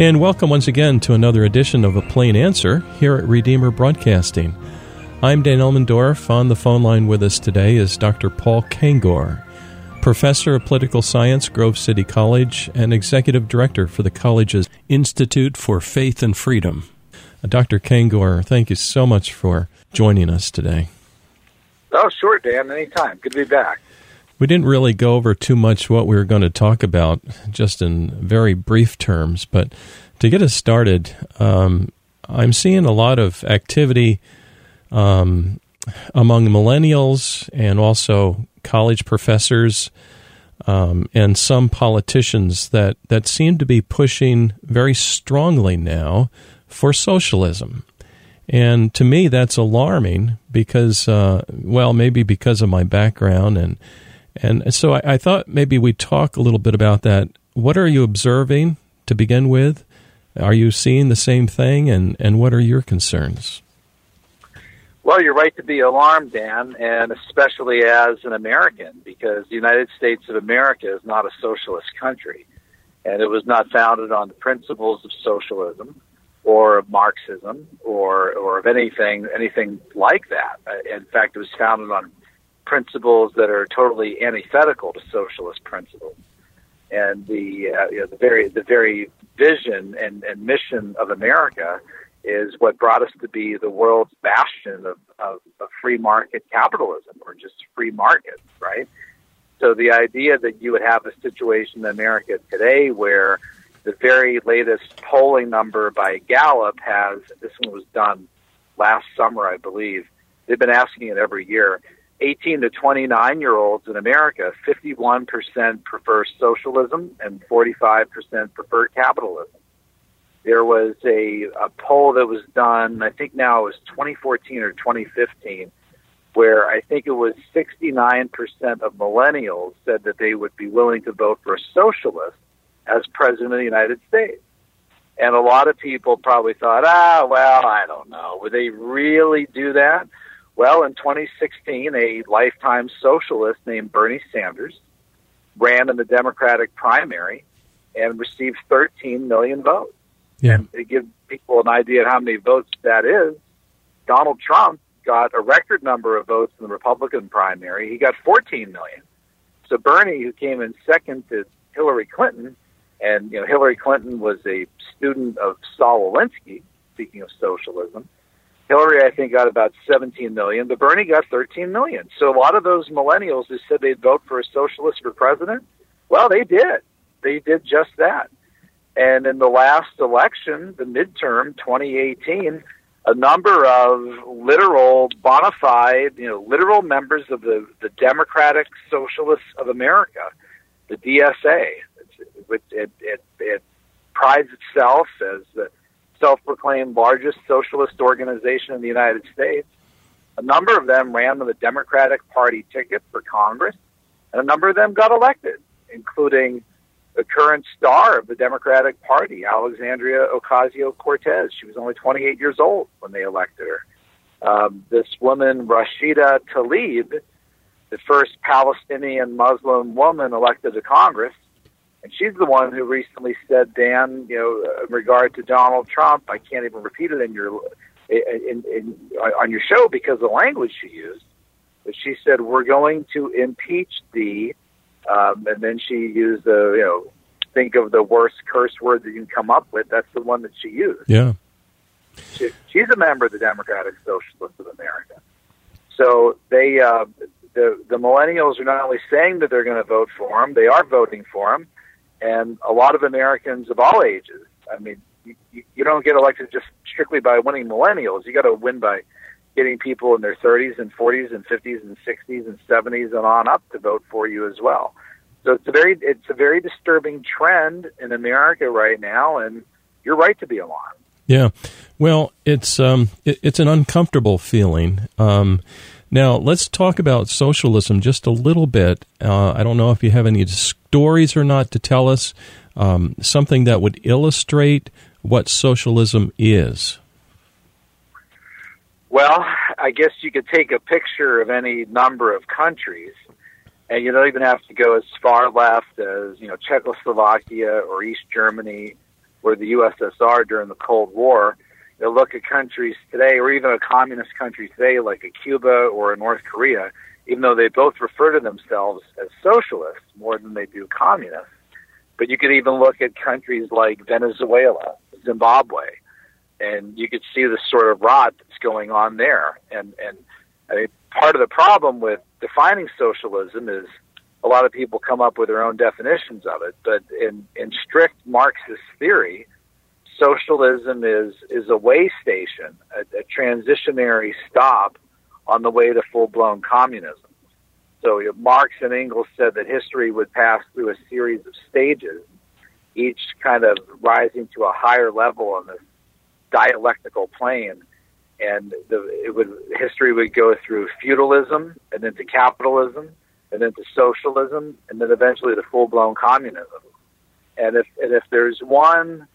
And welcome once again to another edition of A Plain Answer here at Redeemer Broadcasting. I'm Dan Elmendorf. On the phone line with us today is Dr. Paul Kengor, professor of political science, Grove City College, and executive director for the college's Institute for Faith and Freedom. Dr. Kengor, thank you so much for joining us today. Oh, sure, Dan. Anytime. Good to be back. We didn't really go over too much what we were going to talk about, just in very brief terms. But to get us started, um, I'm seeing a lot of activity um, among millennials and also college professors um, and some politicians that, that seem to be pushing very strongly now for socialism. And to me, that's alarming because, uh, well, maybe because of my background and and so I, I thought maybe we'd talk a little bit about that. What are you observing to begin with? Are you seeing the same thing? And, and what are your concerns? Well, you're right to be alarmed, Dan, and especially as an American, because the United States of America is not a socialist country, and it was not founded on the principles of socialism or of Marxism or or of anything anything like that. In fact, it was founded on principles that are totally antithetical to socialist principles. And the uh, you know, the very the very vision and, and mission of America is what brought us to be the world's bastion of, of, of free market capitalism or just free markets, right? So the idea that you would have a situation in America today where the very latest polling number by Gallup has this one was done last summer, I believe. They've been asking it every year 18 to 29 year olds in America, 51% prefer socialism and 45% prefer capitalism. There was a, a poll that was done, I think now it was 2014 or 2015, where I think it was 69% of millennials said that they would be willing to vote for a socialist as president of the United States. And a lot of people probably thought, ah, well, I don't know. Would they really do that? Well, in 2016, a lifetime socialist named Bernie Sanders ran in the Democratic primary and received 13 million votes. Yeah. And to give people an idea of how many votes that is, Donald Trump got a record number of votes in the Republican primary. He got 14 million. So Bernie, who came in second to Hillary Clinton, and you know Hillary Clinton was a student of Saul Alinsky. Speaking of socialism, Hillary, I think, got about 17 million, but Bernie got 13 million. So a lot of those millennials who said they'd vote for a socialist for president, well, they did. They did just that. And in the last election, the midterm, 2018, a number of literal, bona fide, you know, literal members of the, the Democratic Socialists of America, the DSA, it, it, it, it prides itself as the self-proclaimed largest socialist organization in the United States. A number of them ran on the Democratic Party ticket for Congress, and a number of them got elected, including the current star of the Democratic Party, Alexandria Ocasio Cortez. She was only 28 years old when they elected her. Um, this woman, Rashida Tlaib, the first Palestinian Muslim woman elected to Congress, and she's the one who recently said, Dan, you know, in regard to Donald Trump, I can't even repeat it in your in, in, on your show because of the language she used. But she said, we're going to impeach thee. Um, and then she used the, you know, think of the worst curse word that you can come up with. That's the one that she used. Yeah. She, she's a member of the Democratic Socialists of America. So they, uh, the, the millennials are not only saying that they're going to vote for him, they are voting for him and a lot of Americans of all ages. I mean, you, you don't get elected just strictly by winning millennials. You got to win by getting people in their 30s and 40s and 50s and 60s and 70s and on up to vote for you as well. So it's a very it's a very disturbing trend in America right now, and you're right to be alarmed. Yeah, well, it's um, it, it's an uncomfortable feeling. Um, now, let's talk about socialism just a little bit. Uh, I don't know if you have any stories or not to tell us, um, something that would illustrate what socialism is. Well, I guess you could take a picture of any number of countries, and you don't even have to go as far left as you know Czechoslovakia or East Germany or the USSR during the Cold War. You look at countries today, or even a communist country today, like a Cuba or a North Korea, even though they both refer to themselves as socialists more than they do communists. But you could even look at countries like Venezuela, Zimbabwe, and you could see the sort of rot that's going on there. And and I mean, part of the problem with defining socialism is a lot of people come up with their own definitions of it. But in in strict Marxist theory, socialism is is a way station, a, a transitionary stop on the way to full blown communism. So Marx and Engels said that history would pass through a series of stages, each kind of rising to a higher level on this dialectical plane. And the, it would history would go through feudalism and then to capitalism and then to socialism and then eventually to full blown communism. And if and if there's one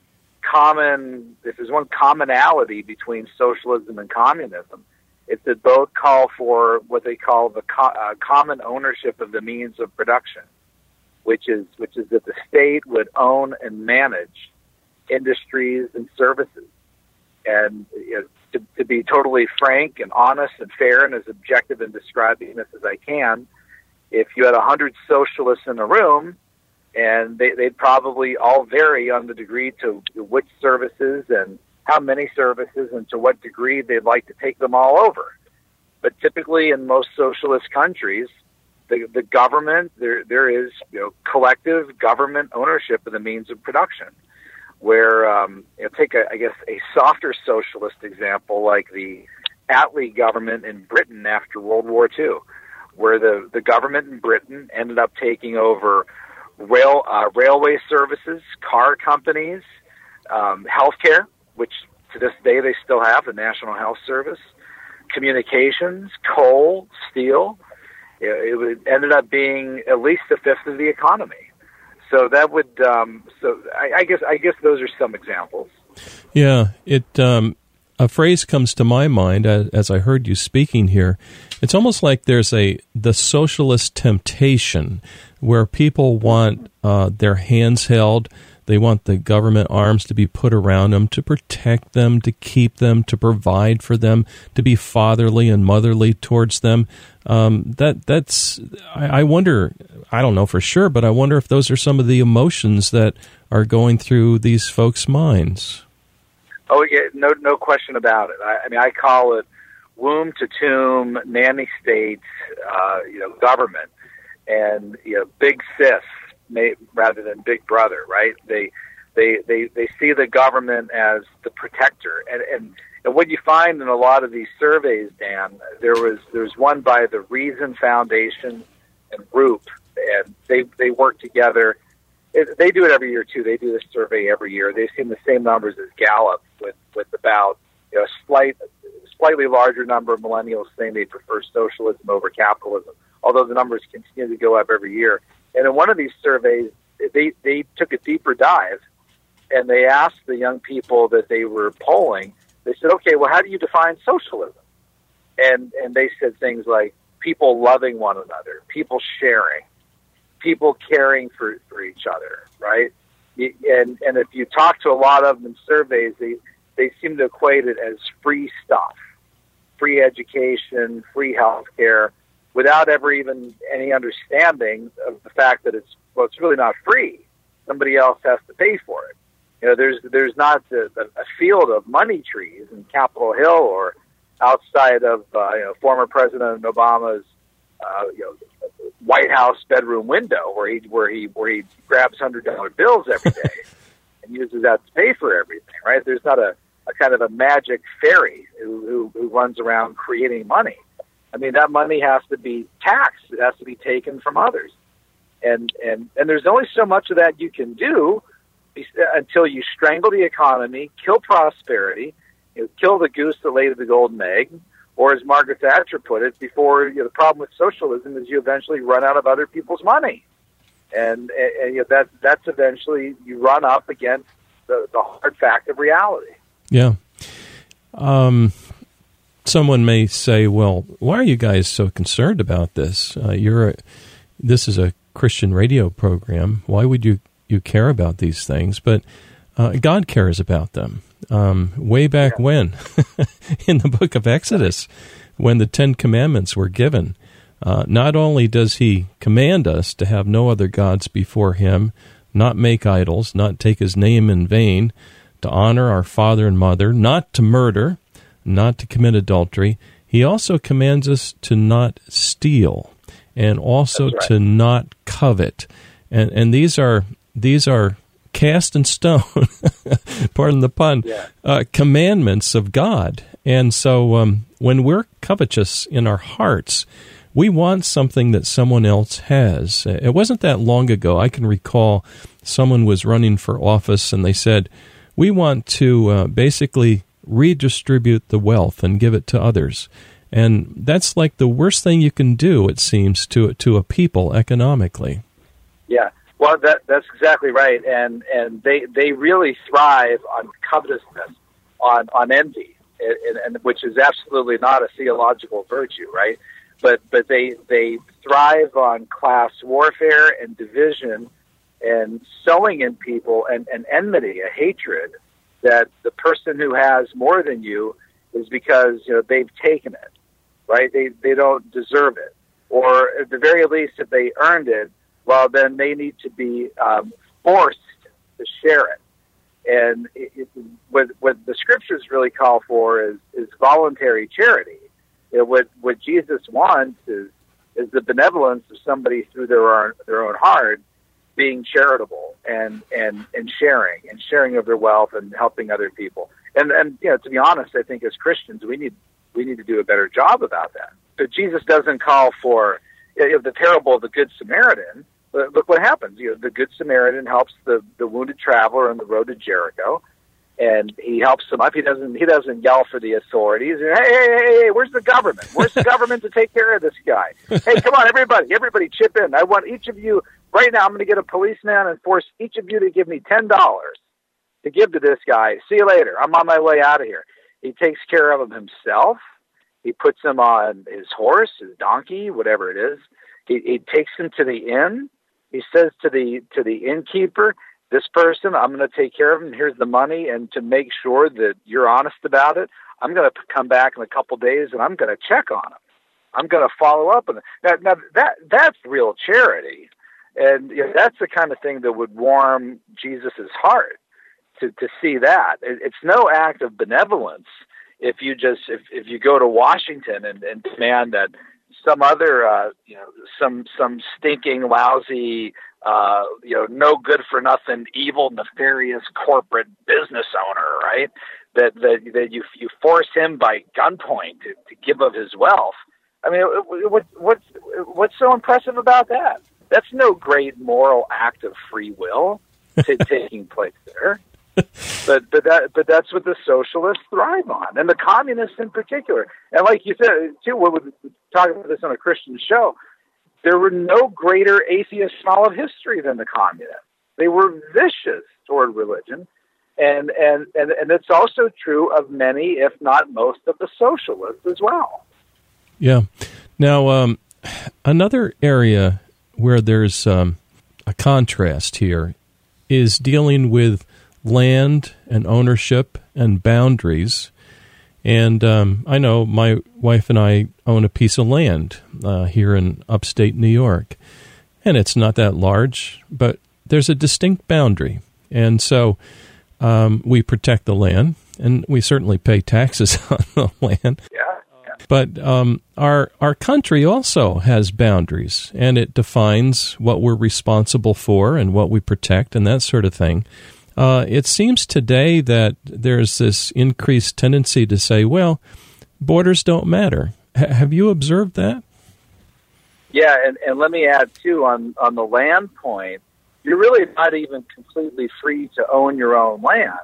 common if there's one commonality between socialism and communism, it's that both call for what they call the co- uh, common ownership of the means of production, which is which is that the state would own and manage industries and services. And you know, to, to be totally frank and honest and fair and as objective in describing this as I can, if you had a hundred socialists in a room, and they, they'd probably all vary on the degree to which services and how many services and to what degree they'd like to take them all over. But typically, in most socialist countries, the, the government there there is you know collective government ownership of the means of production. Where um, you know, take a, I guess a softer socialist example like the Attlee government in Britain after World War II, where the the government in Britain ended up taking over rail uh, railway services, car companies, um, healthcare, which to this day they still have the National Health Service, communications, coal, steel. It, it ended up being at least a fifth of the economy. So that would, um, so I, I guess, I guess those are some examples. Yeah, it. Um, a phrase comes to my mind as, I heard you speaking here. It's almost like there's a the socialist temptation where people want uh, their hands held they want the government arms to be put around them to protect them, to keep them, to provide for them, to be fatherly and motherly towards them. Um, that that's I, I wonder. I don't know for sure, but I wonder if those are some of the emotions that are going through these folks' minds. Oh yeah, no no question about it. I, I mean, I call it womb to tomb nanny state, uh, you know, government, and you know, big sis may, rather than Big Brother, right? They they they they see the government as the protector, and and and what you find in a lot of these surveys, Dan, there was there's one by the Reason Foundation and Rupe, and they they work together. It, they do it every year too. They do this survey every year. They've seen the same numbers as Gallup, with with about you know a slight slightly larger number of millennials saying they prefer socialism over capitalism. Although the numbers continue to go up every year, and in one of these surveys, they, they took a deeper dive and they asked the young people that they were polling, they said, okay, well, how do you define socialism? And, and they said things like people loving one another, people sharing, people caring for, for each other, right? And, and if you talk to a lot of them in surveys, they, they seem to equate it as free stuff, free education, free health care, without ever even any understanding of the fact that it's well, it's really not free. Somebody else has to pay for it. You know, there's there's not a, a field of money trees in Capitol Hill or outside of uh, you know former President Obama's uh, you know White House bedroom window where he where he where he grabs hundred dollar bills every day and uses that to pay for everything. Right? There's not a, a kind of a magic fairy who, who, who runs around creating money. I mean, that money has to be taxed. It has to be taken from others, and and and there's only so much of that you can do until you strangle the economy, kill prosperity, you know, kill the goose that laid the golden egg, or as Margaret Thatcher put it, before you know, the problem with socialism is you eventually run out of other people's money, and and, and you know, that that's eventually you run up against the, the hard fact of reality. Yeah. Um, someone may say, "Well, why are you guys so concerned about this? Uh, you're a, this is a Christian radio program. Why would you you care about these things?" But uh, God cares about them. Um, way back yeah. when, in the book of Exodus, when the Ten Commandments were given, uh, not only does He command us to have no other gods before Him, not make idols, not take His name in vain, to honor our father and mother, not to murder, not to commit adultery. He also commands us to not steal and also right. to not covet. And and these are these are cast in stone, pardon the pun, yeah. uh, commandments of God. And so um, when we're covetous in our hearts, we want something that someone else has. It wasn't that long ago. I can recall someone was running for office and they said, We want to uh, basically redistribute the wealth and give it to others. And that's like the worst thing you can do, it seems, to to a people economically. Yeah, well, that that's exactly right, and and they they really thrive on covetousness, on on envy, and, and which is absolutely not a theological virtue, right? But but they they thrive on class warfare and division, and sowing in people and, and enmity, a hatred that the person who has more than you is because you know they've taken it right? They they don't deserve it, or at the very least, if they earned it, well, then they need to be um, forced to share it. And it, it, what what the scriptures really call for is is voluntary charity. Know, what what Jesus wants is is the benevolence of somebody through their own their own heart being charitable and and and sharing and sharing of their wealth and helping other people. And and you know, to be honest, I think as Christians we need we need to do a better job about that. But Jesus doesn't call for you know, the parable of the Good Samaritan. Look what happens. You know, the Good Samaritan helps the, the wounded traveler on the road to Jericho, and he helps him up. He doesn't he doesn't yell for the authorities. Hey, hey, hey, hey, where's the government? Where's the government to take care of this guy? Hey, come on, everybody, everybody, chip in. I want each of you right now. I'm going to get a policeman and force each of you to give me ten dollars to give to this guy. See you later. I'm on my way out of here. He takes care of him himself. He puts him on his horse, his donkey, whatever it is. He, he takes him to the inn. He says to the to the innkeeper, "This person, I'm going to take care of him. Here's the money, and to make sure that you're honest about it, I'm going to come back in a couple days and I'm going to check on him. I'm going to follow up it. Now, now that that's real charity, and you know, that's the kind of thing that would warm Jesus's heart to to see that. It's no act of benevolence if you just if, if you go to Washington and, and demand that some other uh, you know some some stinking lousy uh, you know no good for nothing evil nefarious corporate business owner right? That that that you you force him by gunpoint to, to give of his wealth. I mean what what's what's so impressive about that? That's no great moral act of free will t- taking place there. But but that but that's what the socialists thrive on, and the communists in particular. And like you said too, we would talk about this on a Christian show. There were no greater atheists in all of history than the communists. They were vicious toward religion, and and and and it's also true of many, if not most, of the socialists as well. Yeah. Now, um, another area where there's um, a contrast here is dealing with land and ownership and boundaries. And um, I know my wife and I own a piece of land uh, here in upstate New York. And it's not that large, but there's a distinct boundary. And so um, we protect the land, and we certainly pay taxes on the land. Yeah. But um, our our country also has boundaries, and it defines what we're responsible for and what we protect, and that sort of thing. Uh, it seems today that there's this increased tendency to say, well, borders don't matter. H- have you observed that? Yeah, and, and let me add too on on the land point. You're really not even completely free to own your own land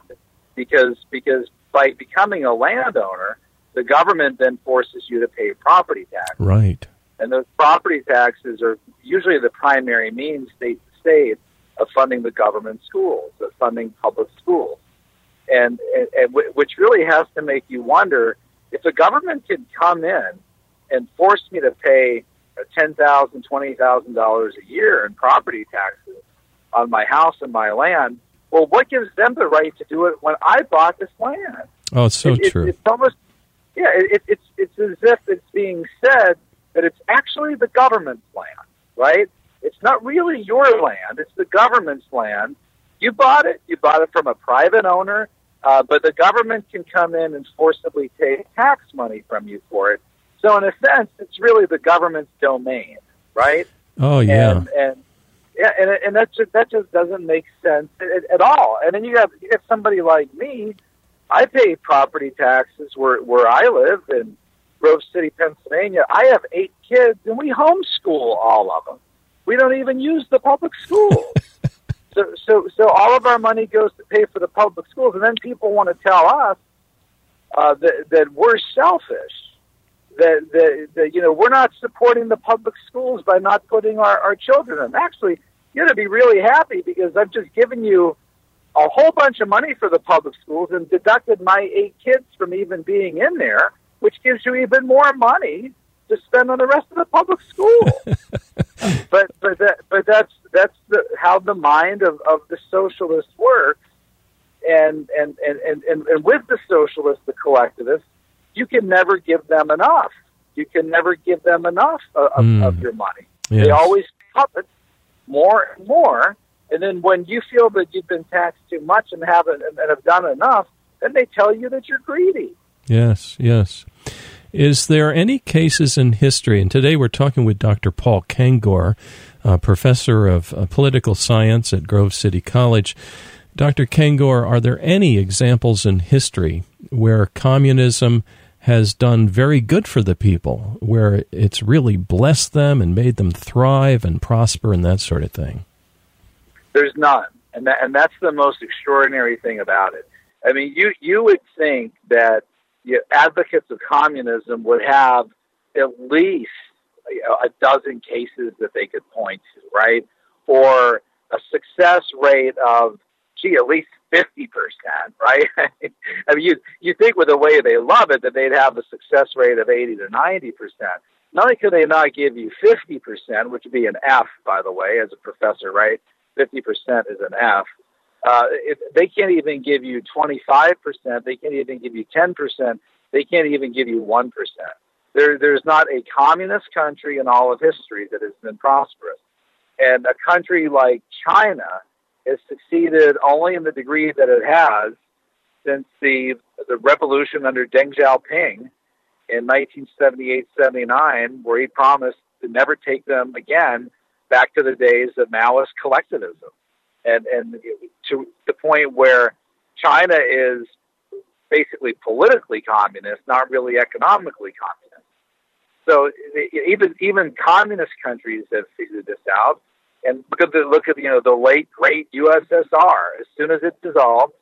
because because by becoming a landowner, the government then forces you to pay property tax. Right. And those property taxes are usually the primary means state to state of funding the government schools, of funding public schools, and, and, and w- which really has to make you wonder if the government could come in and force me to pay ten thousand, twenty thousand dollars a year in property taxes on my house and my land. Well, what gives them the right to do it when I bought this land? Oh, it's so it, true. It, it's almost, yeah, it, it's it's as if it's being said that it's actually the government's land, right? It's not really your land; it's the government's land. You bought it. You bought it from a private owner, uh, but the government can come in and forcibly take tax money from you for it. So, in a sense, it's really the government's domain, right? Oh yeah, and, and yeah, and and that just that just doesn't make sense at, at all. And then you have you have somebody like me. I pay property taxes where where I live in Grove City, Pennsylvania. I have eight kids, and we homeschool all of them. We don't even use the public schools. so so so all of our money goes to pay for the public schools, and then people want to tell us uh, that that we're selfish that, that, that you know we're not supporting the public schools by not putting our, our children in. Actually, you're going to be really happy because I've just given you a whole bunch of money for the public schools and deducted my eight kids from even being in there, which gives you even more money to spend on the rest of the public school. but but that but that's that's the, how the mind of, of the socialist works. And, and, and, and, and, and with the socialist, the collectivist, you can never give them enough. You can never give them enough of, mm. of your money. Yes. They always covet more and more. And then when you feel that you've been taxed too much and haven't and have done enough, then they tell you that you're greedy. Yes, yes. Is there any cases in history? And today we're talking with Dr. Paul Kengor, professor of uh, political science at Grove City College. Dr. Kengor, are there any examples in history where communism has done very good for the people, where it's really blessed them and made them thrive and prosper and that sort of thing? There's none, and that, and that's the most extraordinary thing about it. I mean, you you would think that you advocates of communism would have at least you know, a dozen cases that they could point to, right? Or a success rate of gee, at least fifty percent, right? I mean, you you think with the way they love it that they'd have a success rate of eighty to ninety percent. Not only could they not give you fifty percent, which would be an F, by the way, as a professor, right? Fifty percent is an F. Uh, if they can't even give you twenty five percent, they can't even give you ten percent. They can't even give you one percent. There, there's not a communist country in all of history that has been prosperous, and a country like China has succeeded only in the degree that it has since the the revolution under Deng Xiaoping in 1978-79, where he promised to never take them again back to the days of Maoist collectivism, and and to the point where China is basically politically communist, not really economically communist. So even even communist countries have figured this out. And look at the look at you know the late great USSR. As soon as it dissolved,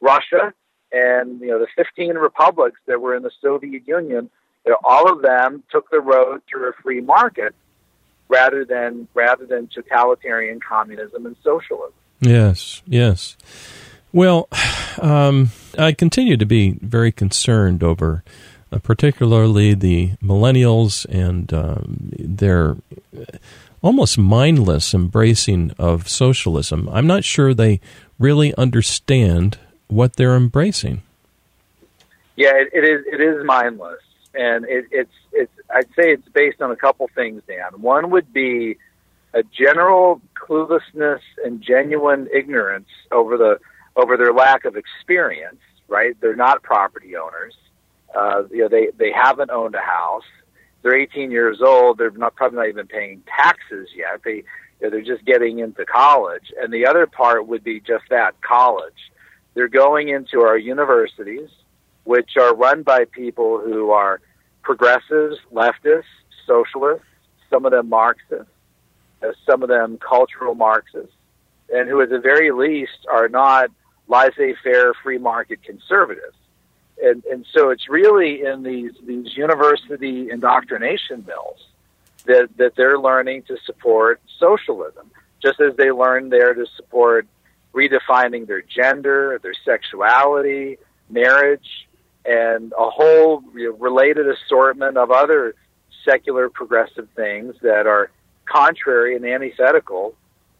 Russia and you know the 15 republics that were in the Soviet Union, you know, all of them took the road to a free market rather than rather than totalitarian communism and socialism. Yes, yes. Well, um, I continue to be very concerned over, uh, particularly the millennials and um, their almost mindless embracing of socialism. I'm not sure they really understand what they're embracing. Yeah, it, it is. It is mindless, and it, it's. It's. I'd say it's based on a couple things, Dan. One would be a general cluelessness and genuine ignorance over the over their lack of experience. Right? They're not property owners. Uh, you know, they they haven't owned a house they're 18 years old. They're not probably not even paying taxes yet. They you know, they're just getting into college. And the other part would be just that college. They're going into our universities, which are run by people who are progressives, leftists, socialists, some of them Marxists, uh, some of them cultural Marxists, and who at the very least are not laissez-faire free market conservatives. And and so it's really in these these university indoctrination mills that that they're learning to support socialism, just as they learn there to support redefining their gender, their sexuality, marriage, and a whole related assortment of other secular progressive things that are contrary and antithetical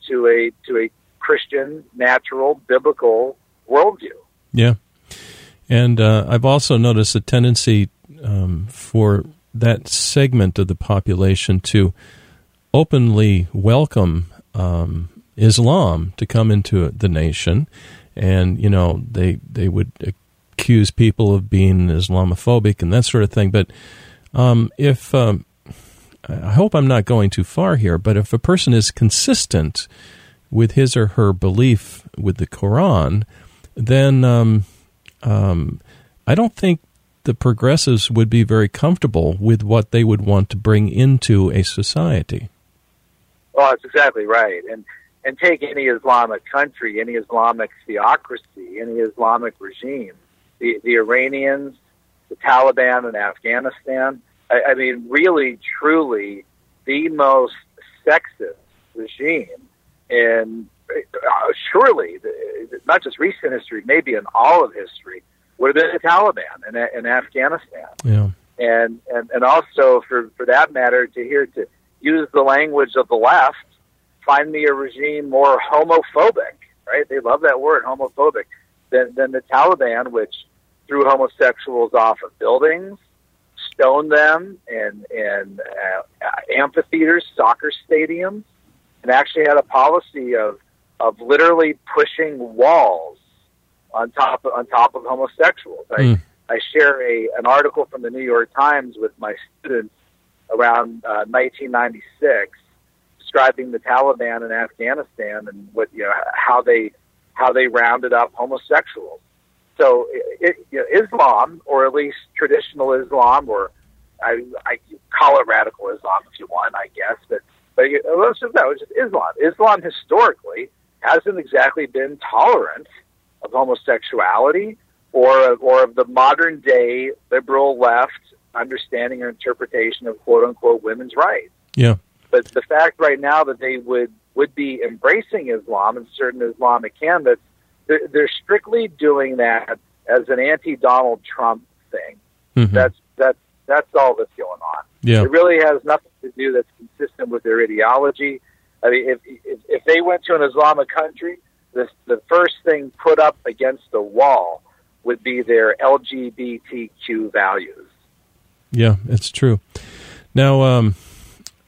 to a to a Christian, natural, biblical worldview. Yeah. And uh, I've also noticed a tendency um, for that segment of the population to openly welcome um, Islam to come into the nation, and you know they they would accuse people of being Islamophobic and that sort of thing. But um, if um, I hope I'm not going too far here, but if a person is consistent with his or her belief with the Quran, then um, um, I don't think the progressives would be very comfortable with what they would want to bring into a society. Well, that's exactly right. And and take any Islamic country, any Islamic theocracy, any Islamic regime, the the Iranians, the Taliban in Afghanistan. I, I mean, really, truly, the most sexist regime in uh, surely, the, not just recent history, maybe in all of history, would have been the Taliban in, in Afghanistan. Yeah. And, and, and also, for, for that matter, to hear to use the language of the left, find me a regime more homophobic, right? They love that word, homophobic, than, than the Taliban, which threw homosexuals off of buildings, stoned them in, in uh, amphitheaters, soccer stadiums, and actually had a policy of of literally pushing walls on top of, on top of homosexuals. I, mm. I share a an article from the New York Times with my students around uh, 1996, describing the Taliban in Afghanistan and what you know how they how they rounded up homosexuals. So it, you know, Islam, or at least traditional Islam, or I, I call it radical Islam if you want, I guess, but but let's just know it's just Islam. Islam historically hasn't exactly been tolerant of homosexuality or of, or of the modern day liberal left understanding or interpretation of quote unquote women's rights. Yeah. But the fact right now that they would would be embracing Islam and certain Islamic candidates, they're, they're strictly doing that as an anti Donald Trump thing. Mm-hmm. That's that's that's all that's going on. Yeah. It really has nothing to do that's consistent with their ideology. I mean, if, if, if they went to an Islamic country, the, the first thing put up against the wall would be their LGBTQ values. Yeah, it's true. Now, um,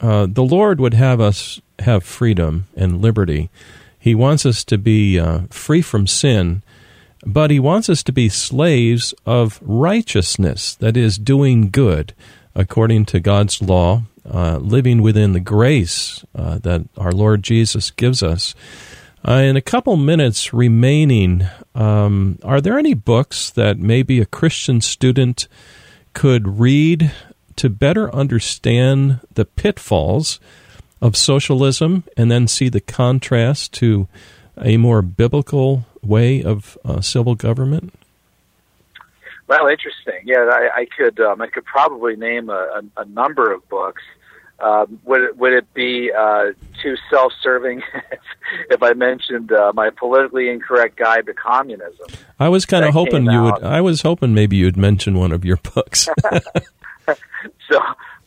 uh, the Lord would have us have freedom and liberty. He wants us to be uh, free from sin, but He wants us to be slaves of righteousness, that is, doing good according to God's law uh, living within the grace uh, that our Lord Jesus gives us. Uh, in a couple minutes remaining, um, are there any books that maybe a Christian student could read to better understand the pitfalls of socialism and then see the contrast to a more biblical way of uh, civil government? Well, interesting. Yeah, I, I could um, I could probably name a, a, a number of books. Um, would it, would it be uh, too self-serving if I mentioned uh, my politically incorrect guide to communism? I was kind of hoping you would. I was hoping maybe you'd mention one of your books. so,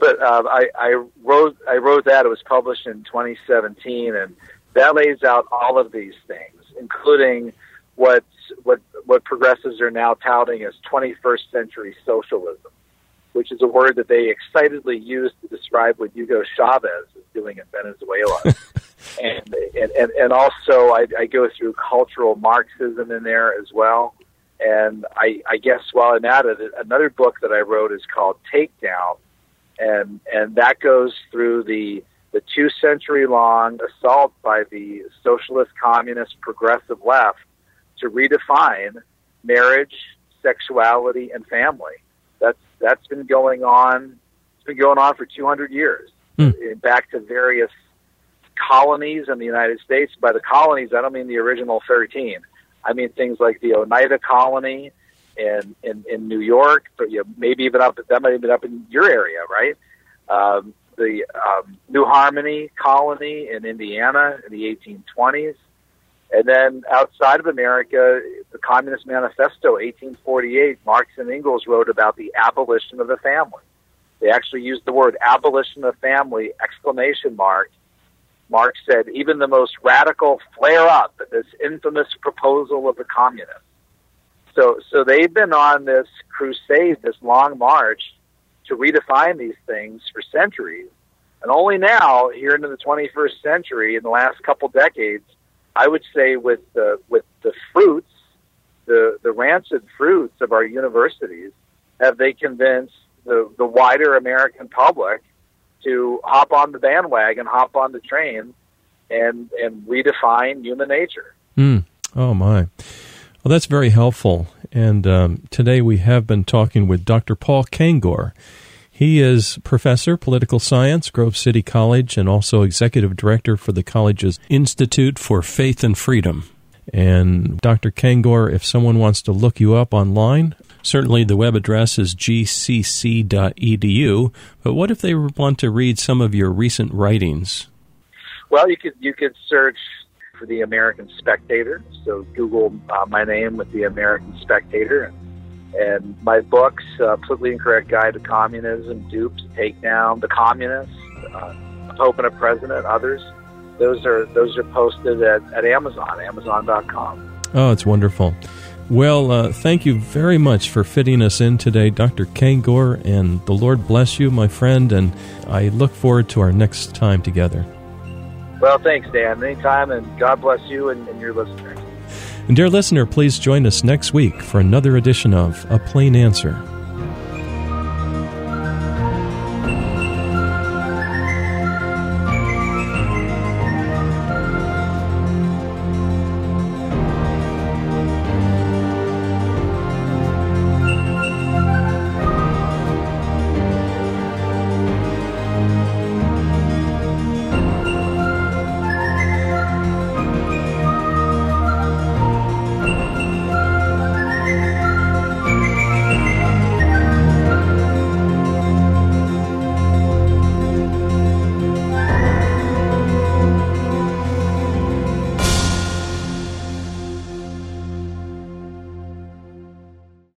but uh, I, I wrote I wrote that. It was published in 2017, and that lays out all of these things, including what what what progressives are now touting as 21st century socialism, which is a word that they excitedly use to describe what Hugo Chavez is doing in Venezuela. and, and and also I, I go through cultural Marxism in there as well. And I, I guess while I'm at it, another book that I wrote is called Takedown, and and that goes through the the two century long assault by the socialist, communist, progressive left to redefine marriage, sexuality, and family. That's that's been going on. It's been going on for 200 years. Mm. Back to various colonies in the United States. By the colonies, I don't mean the original 13. I mean things like the Oneida Colony in in, in New York, but you know, maybe even up that might been up in your area, right? Um, the um, New Harmony Colony in Indiana in the 1820s. And then outside of America, the Communist Manifesto, 1848, Marx and Engels wrote about the abolition of the family. They actually used the word abolition of family, exclamation mark, Marx said, even the most radical flare up this infamous proposal of the communists. So, so they've been on this crusade, this long march to redefine these things for centuries. And only now, here into the 21st century, in the last couple decades, I would say with the, with the fruits, the, the rancid fruits of our universities, have they convinced the, the wider American public to hop on the bandwagon, hop on the train, and, and redefine human nature. Mm. Oh, my. Well, that's very helpful. And um, today we have been talking with Dr. Paul Kengor. He is professor political science, Grove City College, and also executive director for the college's Institute for Faith and Freedom. And Dr. Kengor, if someone wants to look you up online, certainly the web address is gcc.edu. But what if they want to read some of your recent writings? Well, you could you could search for the American Spectator. So Google uh, my name with the American Spectator and, and my books, uh, Politically Incorrect Guide to Communism, Dupes, Takedown, The Communists, uh, Pope and a President, others. Those are those are posted at, at Amazon, Amazon.com. Oh, it's wonderful. Well, uh, thank you very much for fitting us in today, Dr. Kengor, and the Lord bless you, my friend, and I look forward to our next time together. Well, thanks, Dan. Anytime, and God bless you and, and your listeners. And dear listener, please join us next week for another edition of A Plain Answer.